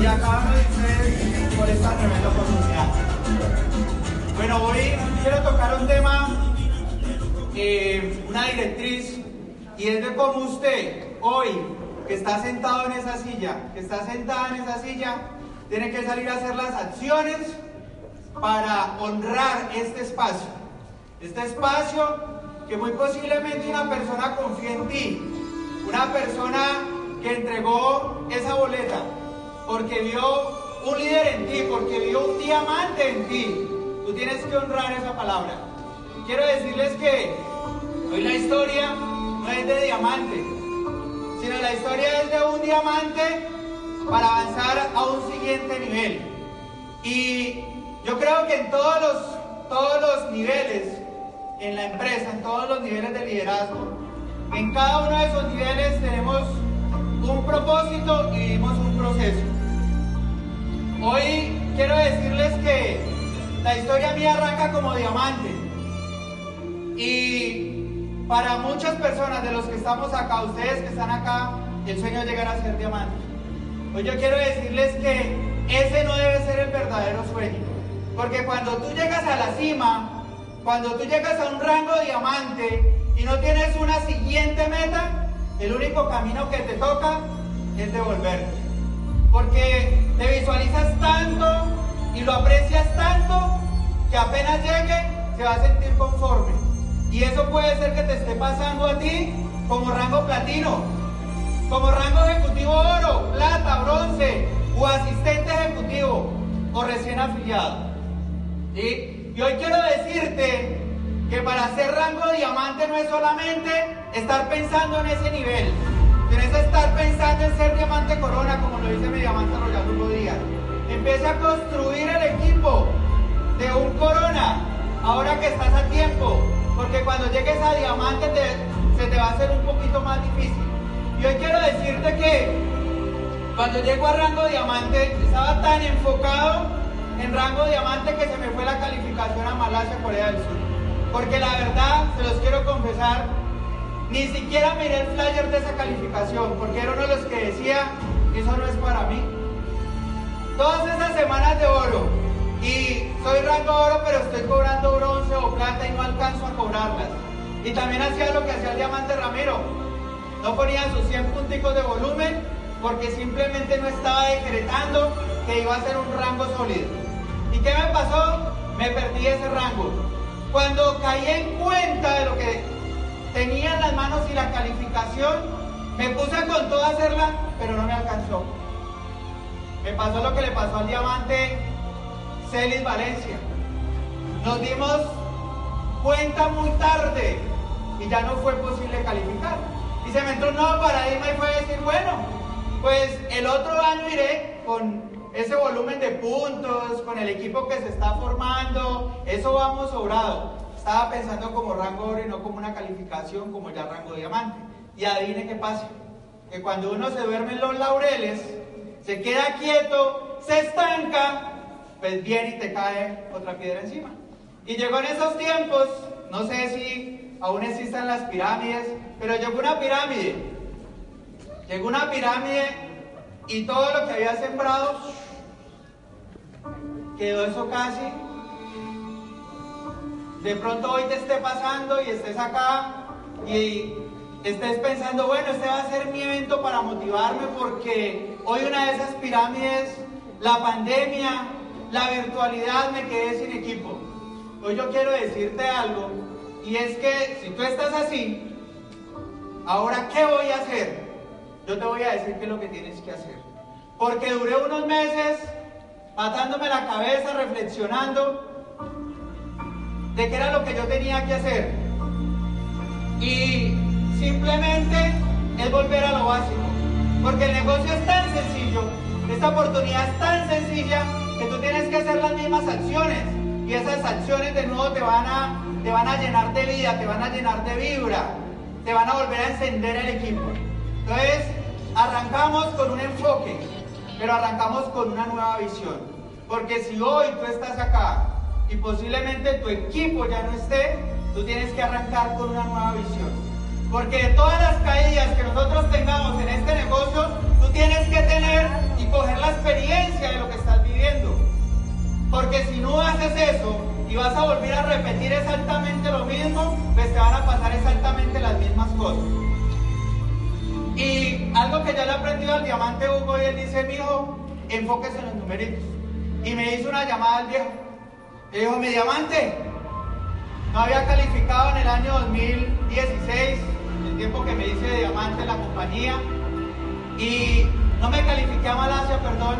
y a cada uno de ustedes por esta tremenda oportunidad. Bueno, hoy quiero tocar un tema, eh, una directriz, y es de cómo usted hoy, que está sentado en esa silla, que está sentada en esa silla, tiene que salir a hacer las acciones para honrar este espacio. Este espacio que muy posiblemente una persona confía en ti, una persona que entregó esa boleta, porque vio un líder en ti, porque vio un diamante en ti. Tú tienes que honrar esa palabra. Quiero decirles que hoy la historia no es de diamante, sino la historia es de un diamante para avanzar a un siguiente nivel. Y yo creo que en todos los, todos los niveles, en la empresa, en todos los niveles de liderazgo, en cada uno de esos niveles tenemos un propósito y vivimos un proceso. Hoy quiero decirles que la historia mía arranca como diamante. Y para muchas personas de los que estamos acá, ustedes que están acá, el sueño es llegar a ser diamante. Hoy yo quiero decirles que ese no debe ser el verdadero sueño. Porque cuando tú llegas a la cima, cuando tú llegas a un rango diamante y no tienes una siguiente meta, el único camino que te toca es devolverte. Porque te visualizas tanto y lo aprecias tanto que apenas llegue se va a sentir conforme. Y eso puede ser que te esté pasando a ti como rango platino, como rango ejecutivo oro, plata, bronce o asistente ejecutivo o recién afiliado. Y hoy quiero decirte que para ser rango diamante no es solamente estar pensando en ese nivel, que estar pensando en ser diamante corona, como lo dice mi diamante Hugo Díaz. Empieza a construir el equipo de un corona, ahora que estás a tiempo, porque cuando llegues a diamante se te va a hacer un poquito más difícil. Y hoy quiero decirte que cuando llego a rango diamante, estaba tan enfocado en rango diamante que se me fue la calificación a Malasia, Corea del Sur. Porque la verdad, se los quiero confesar, ni siquiera miré el flyer de esa calificación, porque era uno de los que decía, eso no es para mí. Todas esas semanas de oro, y soy rango oro, pero estoy cobrando bronce o plata y no alcanzo a cobrarlas. Y también hacía lo que hacía el diamante Ramiro. No ponía sus 100 punticos de volumen porque simplemente no estaba decretando que iba a ser un rango sólido. ¿Y qué me pasó? Me perdí ese rango. Cuando caí en cuenta de lo que tenía en las manos y la calificación, me puse con todo a hacerla, pero no me alcanzó. Me pasó lo que le pasó al diamante Celis Valencia. Nos dimos cuenta muy tarde y ya no fue posible calificar. Y se me entró un nuevo paradigma y fue decir, bueno, pues el otro año iré con ese volumen de puntos, con el equipo que se está formando, eso vamos sobrado. Estaba pensando como rango oro y no como una calificación como ya rango diamante. Y adivine qué pasa, que cuando uno se duerme en los laureles, se queda quieto, se estanca, pues viene y te cae otra piedra encima. Y llegó en esos tiempos, no sé si aún existen las pirámides, pero llegó una pirámide. Llegó una pirámide y todo lo que había sembrado quedó eso casi. De pronto hoy te esté pasando y estés acá y estés pensando, bueno, este va a ser mi evento para motivarme porque hoy una de esas pirámides, la pandemia, la virtualidad, me quedé sin equipo. Hoy yo quiero decirte algo y es que si tú estás así, ahora ¿qué voy a hacer? Yo te voy a decir qué es lo que tienes que hacer. Porque duré unos meses matándome la cabeza, reflexionando de qué era lo que yo tenía que hacer. Y simplemente es volver a lo básico. Porque el negocio es tan sencillo, esta oportunidad es tan sencilla que tú tienes que hacer las mismas acciones. Y esas acciones de nuevo te van a, te van a llenar de vida, te van a llenar de vibra, te van a volver a encender el equipo. Entonces, arrancamos con un enfoque, pero arrancamos con una nueva visión. Porque si hoy tú estás acá y posiblemente tu equipo ya no esté, tú tienes que arrancar con una nueva visión. Porque de todas las caídas que nosotros tengamos en este negocio, tú tienes que tener y coger la experiencia de lo que estás viviendo. Porque si no haces eso y vas a volver a repetir exactamente lo mismo, pues te van a pasar exactamente las mismas cosas. Y algo que ya le he aprendido al diamante Hugo y él dice, mi hijo, enfóquese en los numeritos. Y me hizo una llamada al viejo. Dijo, mi diamante, no había calificado en el año 2016, el tiempo que me hice de diamante en la compañía, y no me califiqué a Malasia, perdón,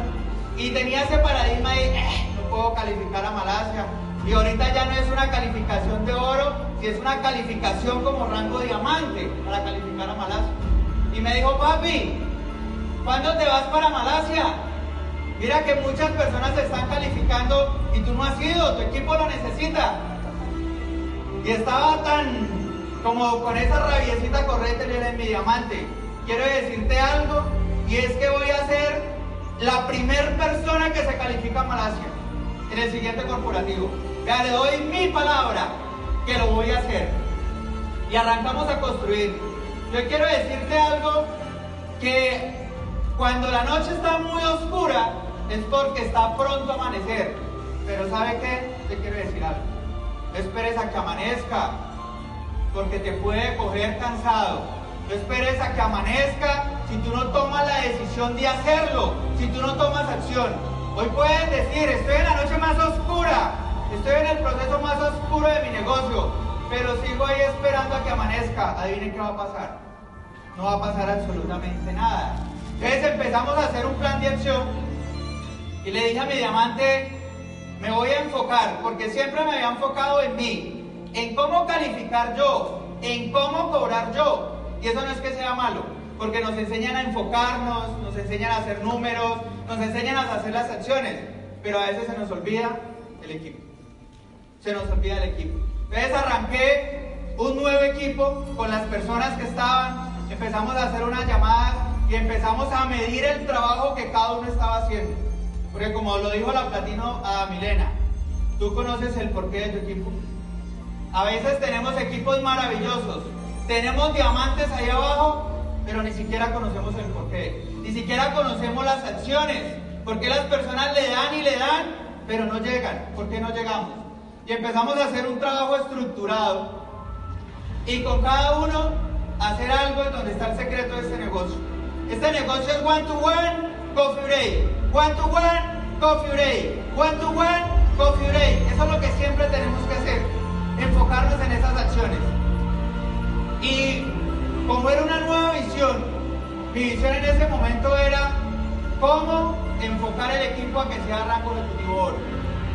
y tenía ese paradigma de, eh, no puedo calificar a Malasia. Y ahorita ya no es una calificación de oro, si es una calificación como rango diamante para calificar a Malasia. Y me dijo, papi, ¿cuándo te vas para Malasia? Mira que muchas personas se están calificando y tú no has ido, tu equipo lo necesita. Y estaba tan como con esa rabiecita corriente en mi diamante. Quiero decirte algo y es que voy a ser la primer persona que se califica a Malasia en el siguiente corporativo. Vea, le doy mi palabra que lo voy a hacer. Y arrancamos a construir. Yo quiero decirte algo que cuando la noche está muy oscura es porque está pronto a amanecer. Pero ¿sabe qué? Te quiero decir algo. No esperes a que amanezca, porque te puede coger cansado. No esperes a que amanezca si tú no tomas la decisión de hacerlo, si tú no tomas acción. Hoy puedes decir, estoy en la noche más oscura, estoy en el proceso más oscuro de mi negocio, pero sigo ahí esperando a que amanezca. Adivinen qué va a pasar. No va a pasar absolutamente nada. Entonces empezamos a hacer un plan de acción y le dije a mi diamante, me voy a enfocar, porque siempre me había enfocado en mí, en cómo calificar yo, en cómo cobrar yo. Y eso no es que sea malo, porque nos enseñan a enfocarnos, nos enseñan a hacer números, nos enseñan a hacer las acciones, pero a veces se nos olvida el equipo. Se nos olvida el equipo. Entonces arranqué un nuevo equipo con las personas que estaban, empezamos a hacer unas llamadas y empezamos a medir el trabajo que cada uno estaba haciendo. Porque como lo dijo la Platino a Milena, tú conoces el porqué de tu equipo. A veces tenemos equipos maravillosos, tenemos diamantes ahí abajo, pero ni siquiera conocemos el porqué. Ni siquiera conocemos las acciones. Porque las personas le dan y le dan, pero no llegan. ¿Por qué no llegamos? Y empezamos a hacer un trabajo estructurado. Y con cada uno hacer algo en donde está el secreto de este negocio. Este negocio es one to one, coffee break. One to one, coffee break. One to coffee. Eso es lo que siempre tenemos que hacer. Enfocarnos en esas acciones. Y como era una nueva visión, mi visión en ese momento era cómo enfocar el equipo a que sea rango ejecutivo oro.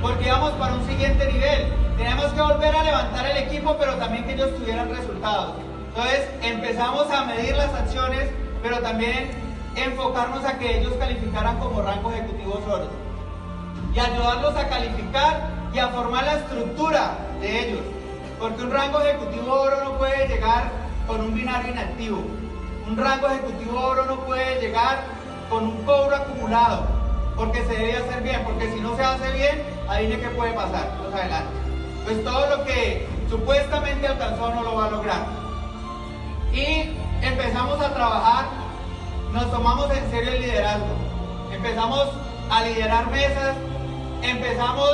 Porque íbamos para un siguiente nivel. Tenemos que volver a levantar el equipo, pero también que ellos tuvieran resultados. Entonces empezamos a medir las acciones, pero también enfocarnos a que ellos calificaran como rango ejecutivo oro. Y ayudarlos a calificar y a formar la estructura de ellos. Porque un rango ejecutivo oro no puede llegar con un binario inactivo. Un rango ejecutivo oro no puede llegar con un cobro acumulado, porque se debe hacer bien, porque si no se hace bien, adivine qué puede pasar más adelante. Pues todo lo que supuestamente alcanzó no lo va a lograr. Y empezamos a trabajar, nos tomamos en serio el liderazgo, empezamos a liderar mesas, empezamos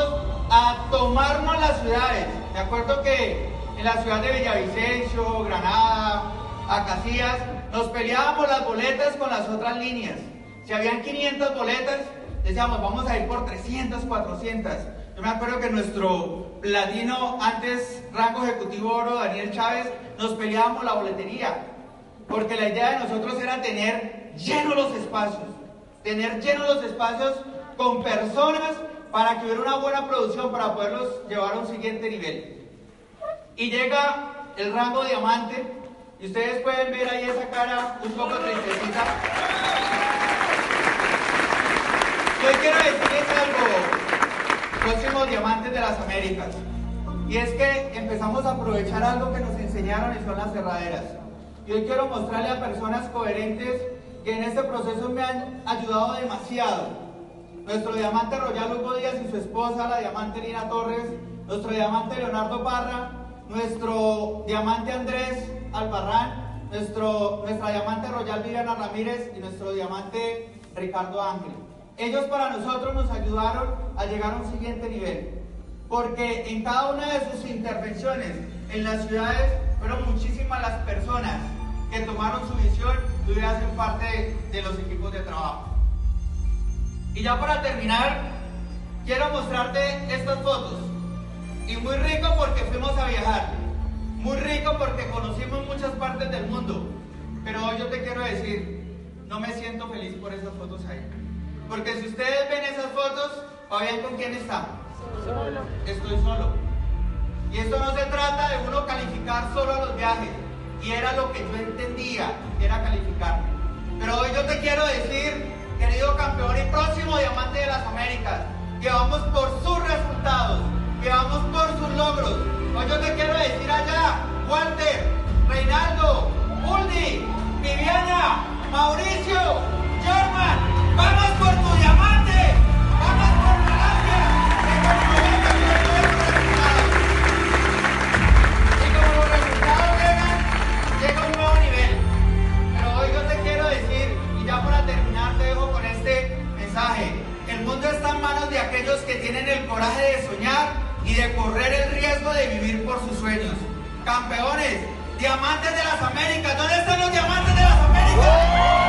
a tomarnos las ciudades. De acuerdo que en la ciudad de Villavicencio, Granada, Acacias, nos peleábamos las boletas con las otras líneas. Si habían 500 boletas, decíamos, vamos a ir por 300, 400. Yo me acuerdo que nuestro platino, antes rango ejecutivo oro, Daniel Chávez, nos peleábamos la boletería. Porque la idea de nosotros era tener llenos los espacios. Tener llenos los espacios con personas para que hubiera una buena producción para poderlos llevar a un siguiente nivel. Y llega el rango diamante, y ustedes pueden ver ahí esa cara un poco tristecita. Yo quiero decirles algo, próximos diamantes de las Américas. Y es que empezamos a aprovechar algo que nos enseñaron y son las cerraderas. Y hoy quiero mostrarle a personas coherentes que en este proceso me han ayudado demasiado. Nuestro diamante Royal Hugo Díaz y su esposa, la diamante Lina Torres, nuestro diamante Leonardo Parra, nuestro diamante Andrés Albarrán, nuestro, nuestra diamante Royal Viviana Ramírez y nuestro diamante Ricardo Ángel. Ellos para nosotros nos ayudaron a llegar a un siguiente nivel. porque en cada una de sus intervenciones en las ciudades fueron muchísimas las personas que tomaron su visión y hoy hacen parte de los equipos de trabajo. Y ya para terminar, quiero mostrarte estas fotos. Y muy rico porque fuimos a viajar. Muy rico porque conocimos muchas partes del mundo. Pero hoy yo te quiero decir, no me siento feliz por esas fotos ahí. Porque si ustedes ven esas fotos, ¿Fabián con quién está? Solo. Estoy solo. Y esto no se trata de uno calificar solo a los viajes. Y era lo que yo entendía, era calificar. Pero hoy yo te quiero decir, querido campeón y próximo diamante de las Américas, que vamos por sus resultados, que vamos por sus logros. Hoy yo te quiero decir allá, Walter, aquellos que tienen el coraje de soñar y de correr el riesgo de vivir por sus sueños. Campeones, diamantes de las Américas, ¿dónde están los diamantes de las Américas?